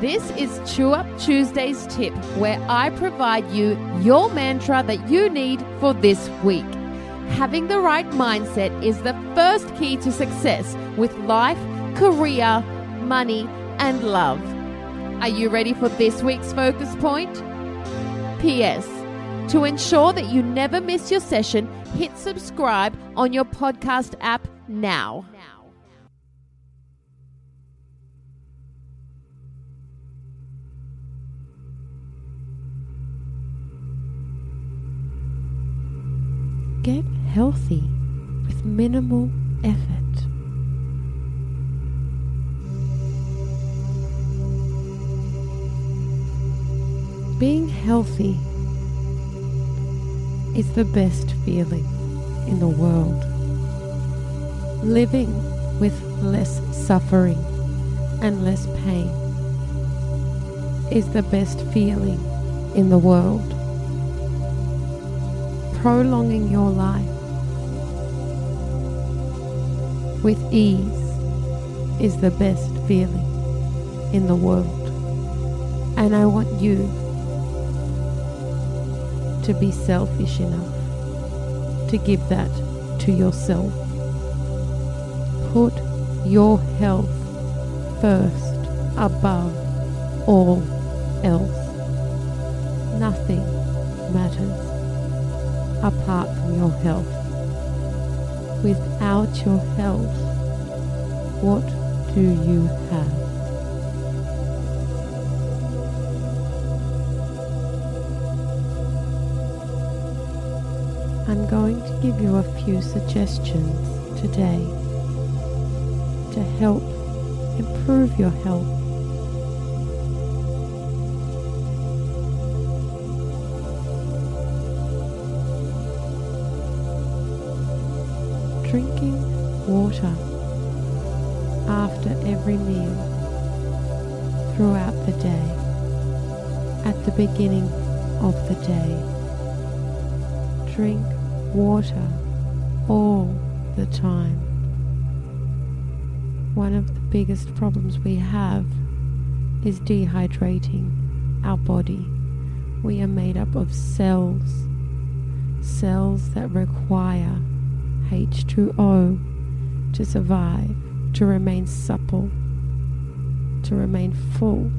This is Chew Up Tuesday's tip, where I provide you your mantra that you need for this week. Having the right mindset is the first key to success with life, career, money, and love. Are you ready for this week's focus point? P.S. To ensure that you never miss your session, hit subscribe on your podcast app now. Get healthy with minimal effort. Being healthy is the best feeling in the world. Living with less suffering and less pain is the best feeling in the world. Prolonging your life with ease is the best feeling in the world. And I want you to be selfish enough to give that to yourself. Put your health first above all else. Nothing matters apart from your health. Without your health, what do you have? I'm going to give you a few suggestions today to help improve your health. Drinking water after every meal throughout the day, at the beginning of the day. Drink water all the time. One of the biggest problems we have is dehydrating our body. We are made up of cells, cells that require H2O to survive, to remain supple, to remain full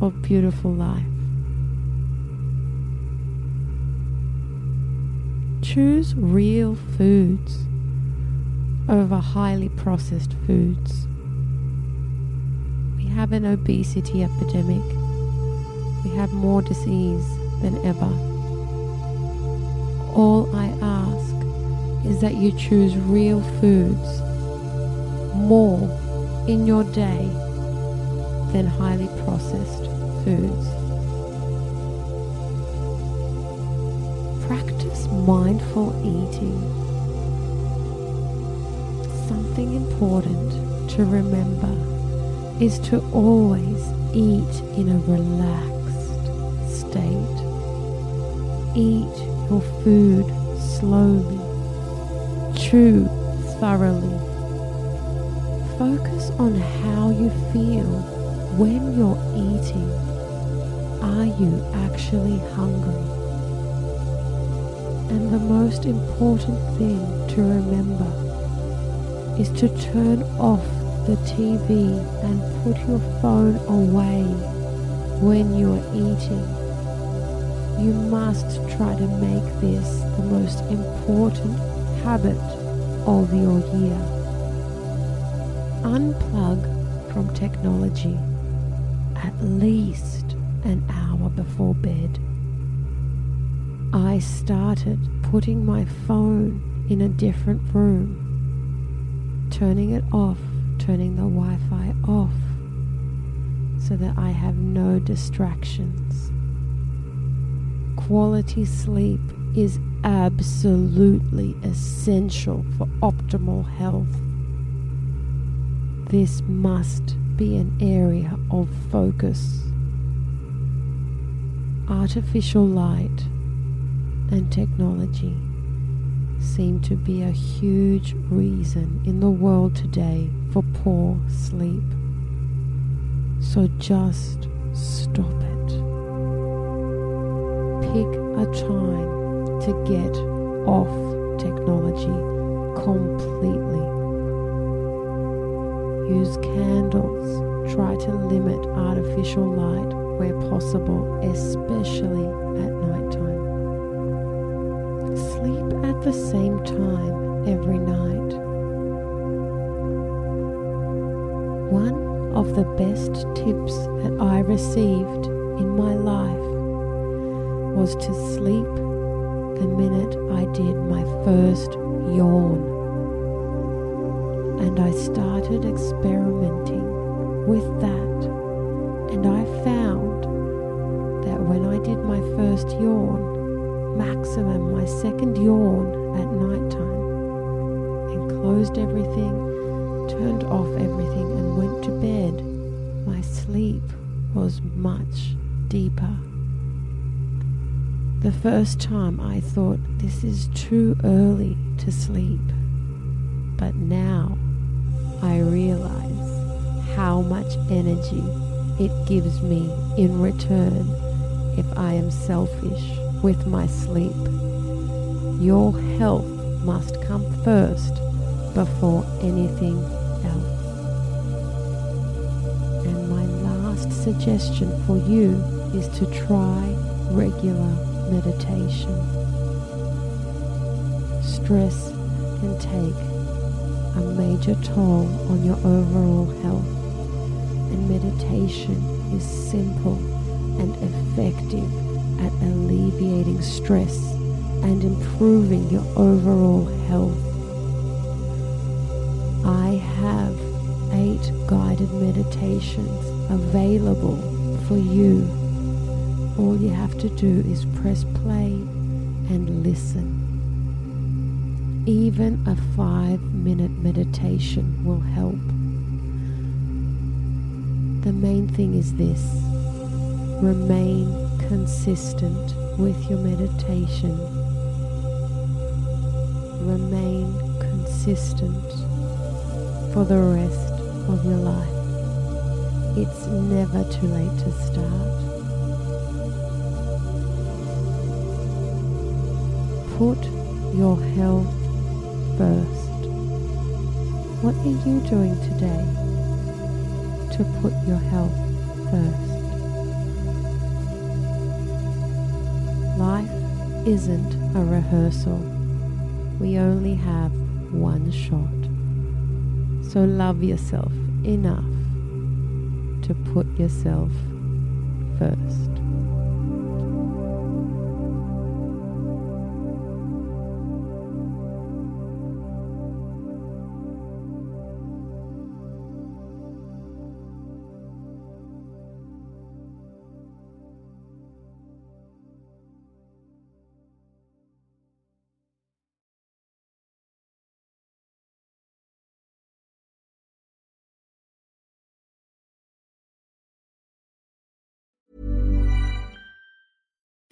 of beautiful life. Choose real foods over highly processed foods. We have an obesity epidemic. We have more disease than ever. All I ask is that you choose real foods more in your day than highly processed foods. Practice mindful eating, something important to remember is to always eat in a relaxed state. Eat your food slowly. Thoroughly. Focus on how you feel when you're eating. Are you actually hungry? And the most important thing to remember is to turn off the TV and put your phone away when you're eating. You must try to make this the most important habit of your year. Unplug from technology at least an hour before bed. I started putting my phone in a different room, turning it off, turning the Wi Fi off, so that I have no distractions. Quality sleep is absolutely essential for optimal health. This must be an area of focus. Artificial light and technology seem to be a huge reason in the world today for poor sleep. So just stop it. Pick a time to get off technology completely. Use candles. Try to limit artificial light where possible, especially at night time. Sleep at the same time every night. One of the best tips that I received in my life was to sleep the minute I did my first yawn. And I started experimenting with that. And I found that when I did my first yawn, maximum my second yawn at night time, and closed everything, turned off everything, and went to bed, my sleep was much deeper. The first time I thought this is too early to sleep, but now I realize how much energy it gives me in return if I am selfish with my sleep. Your health must come first before anything else. And my last suggestion for you is to try regular meditation. Stress can take a major toll on your overall health, and meditation is simple and effective at alleviating stress and improving your overall health. I have eight guided meditations available for you. All you have to do is press play and listen. Even a five minute meditation will help. The main thing is this remain consistent with your meditation. Remain consistent for the rest of your life. It's never too late to start. Put your health first. What are you doing today to put your health first? Life isn't a rehearsal. We only have one shot. So love yourself enough to put yourself first.